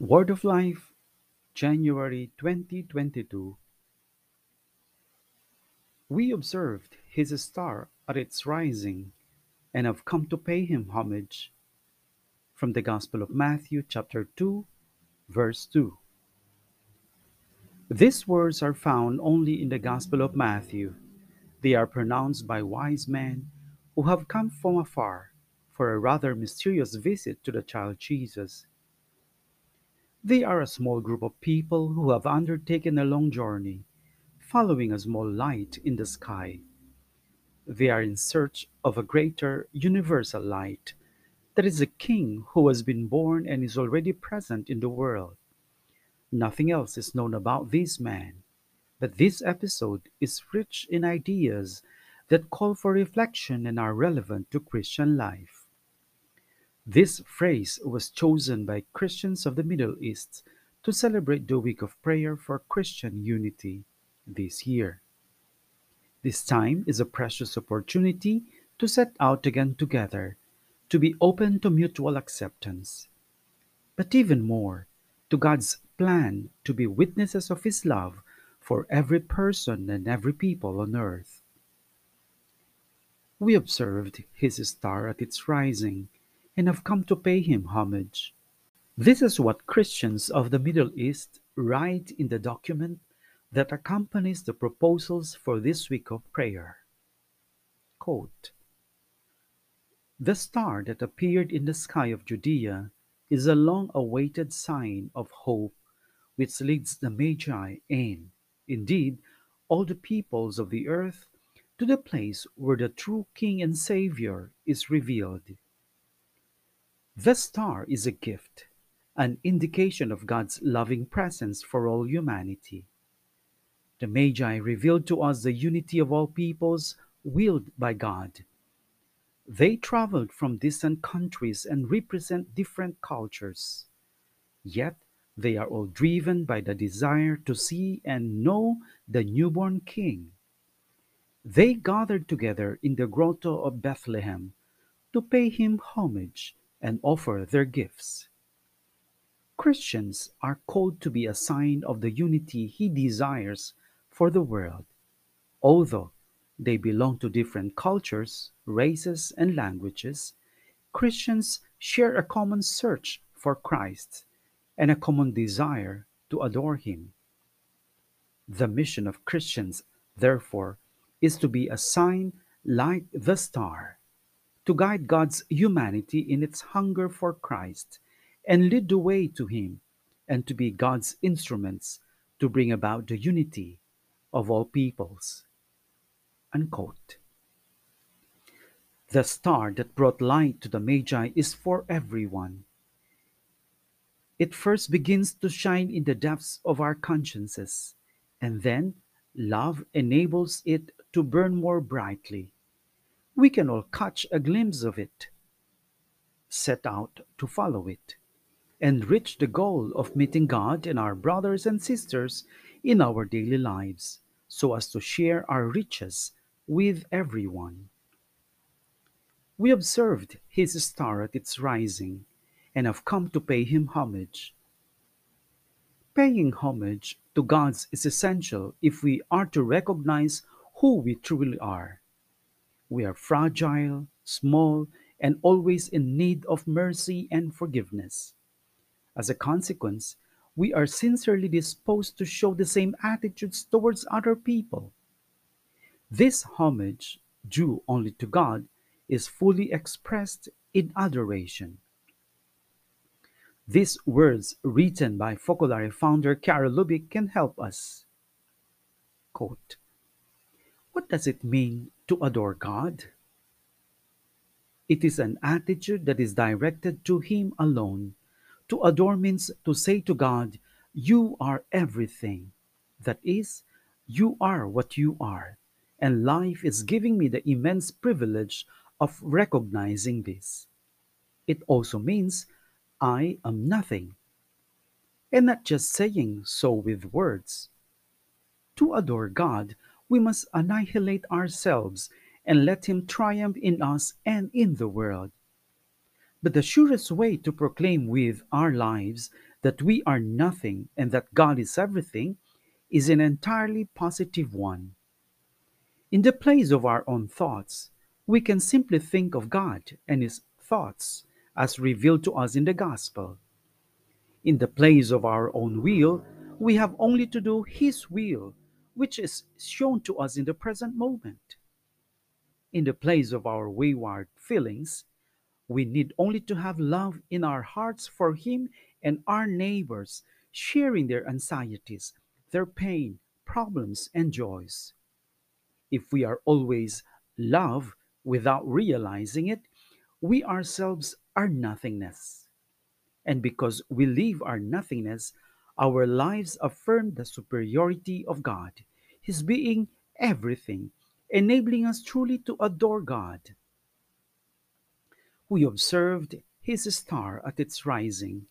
Word of Life, January 2022. We observed his star at its rising and have come to pay him homage. From the Gospel of Matthew, chapter 2, verse 2. These words are found only in the Gospel of Matthew. They are pronounced by wise men who have come from afar for a rather mysterious visit to the child Jesus. They are a small group of people who have undertaken a long journey, following a small light in the sky. They are in search of a greater universal light that is a king who has been born and is already present in the world. Nothing else is known about this man, but this episode is rich in ideas that call for reflection and are relevant to Christian life. This phrase was chosen by Christians of the Middle East to celebrate the week of prayer for Christian unity this year. This time is a precious opportunity to set out again together, to be open to mutual acceptance, but even more, to God's plan to be witnesses of His love for every person and every people on earth. We observed His star at its rising and have come to pay him homage. This is what Christians of the Middle East write in the document that accompanies the proposals for this week of prayer. Quote, the star that appeared in the sky of Judea is a long awaited sign of hope which leads the Magi and, indeed, all the peoples of the earth to the place where the true King and Savior is revealed. The star is a gift, an indication of God's loving presence for all humanity. The Magi revealed to us the unity of all peoples willed by God. They traveled from distant countries and represent different cultures. Yet they are all driven by the desire to see and know the newborn King. They gathered together in the grotto of Bethlehem to pay him homage and offer their gifts. Christians are called to be a sign of the unity He desires for the world. Although they belong to different cultures, races, and languages, Christians share a common search for Christ and a common desire to adore Him. The mission of Christians, therefore, is to be a sign like the star to guide God's humanity in its hunger for Christ and lead the way to Him, and to be God's instruments to bring about the unity of all peoples. Unquote. The star that brought light to the Magi is for everyone. It first begins to shine in the depths of our consciences, and then love enables it to burn more brightly we can all catch a glimpse of it, set out to follow it, and reach the goal of meeting God and our brothers and sisters in our daily lives so as to share our riches with everyone. We observed his star at its rising and have come to pay him homage. Paying homage to God is essential if we are to recognize who we truly are. We are fragile, small, and always in need of mercy and forgiveness. As a consequence, we are sincerely disposed to show the same attitudes towards other people. This homage, due only to God, is fully expressed in adoration. These words, written by Focolare founder Chiara Lubich, can help us. Quote, what does it mean to adore God? It is an attitude that is directed to Him alone. To adore means to say to God, You are everything. That is, you are what you are, and life is giving me the immense privilege of recognizing this. It also means I am nothing, and not just saying so with words. To adore God we must annihilate ourselves and let Him triumph in us and in the world. But the surest way to proclaim with our lives that we are nothing and that God is everything is an entirely positive one. In the place of our own thoughts, we can simply think of God and His thoughts as revealed to us in the Gospel. In the place of our own will, we have only to do His will, which is shown to us in the present moment. In the place of our wayward feelings, we need only to have love in our hearts for Him and our neighbors, sharing their anxieties, their pain, problems, and joys. If we are always love without realizing it, we ourselves are nothingness. And because we live our nothingness, our lives affirm the superiority of God, His being everything, enabling us truly to adore God. We observed His star at its rising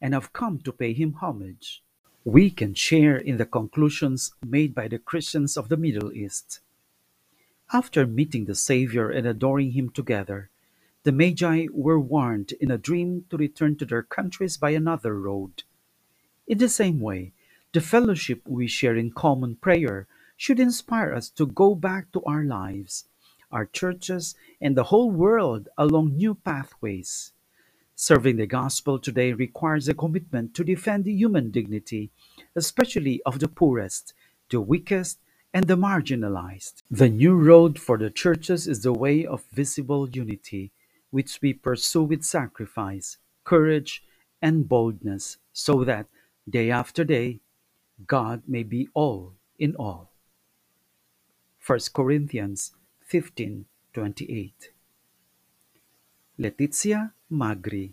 and have come to pay Him homage. We can share in the conclusions made by the Christians of the Middle East. After meeting the Savior and adoring Him together, the Magi were warned in a dream to return to their countries by another road. In the same way, the fellowship we share in common prayer should inspire us to go back to our lives, our churches, and the whole world along new pathways. Serving the gospel today requires a commitment to defend human dignity, especially of the poorest, the weakest, and the marginalized. The new road for the churches is the way of visible unity which we pursue with sacrifice, courage, and boldness, so that, day after day, God may be all in all. 1 Corinthians 15:28 Letizia Magri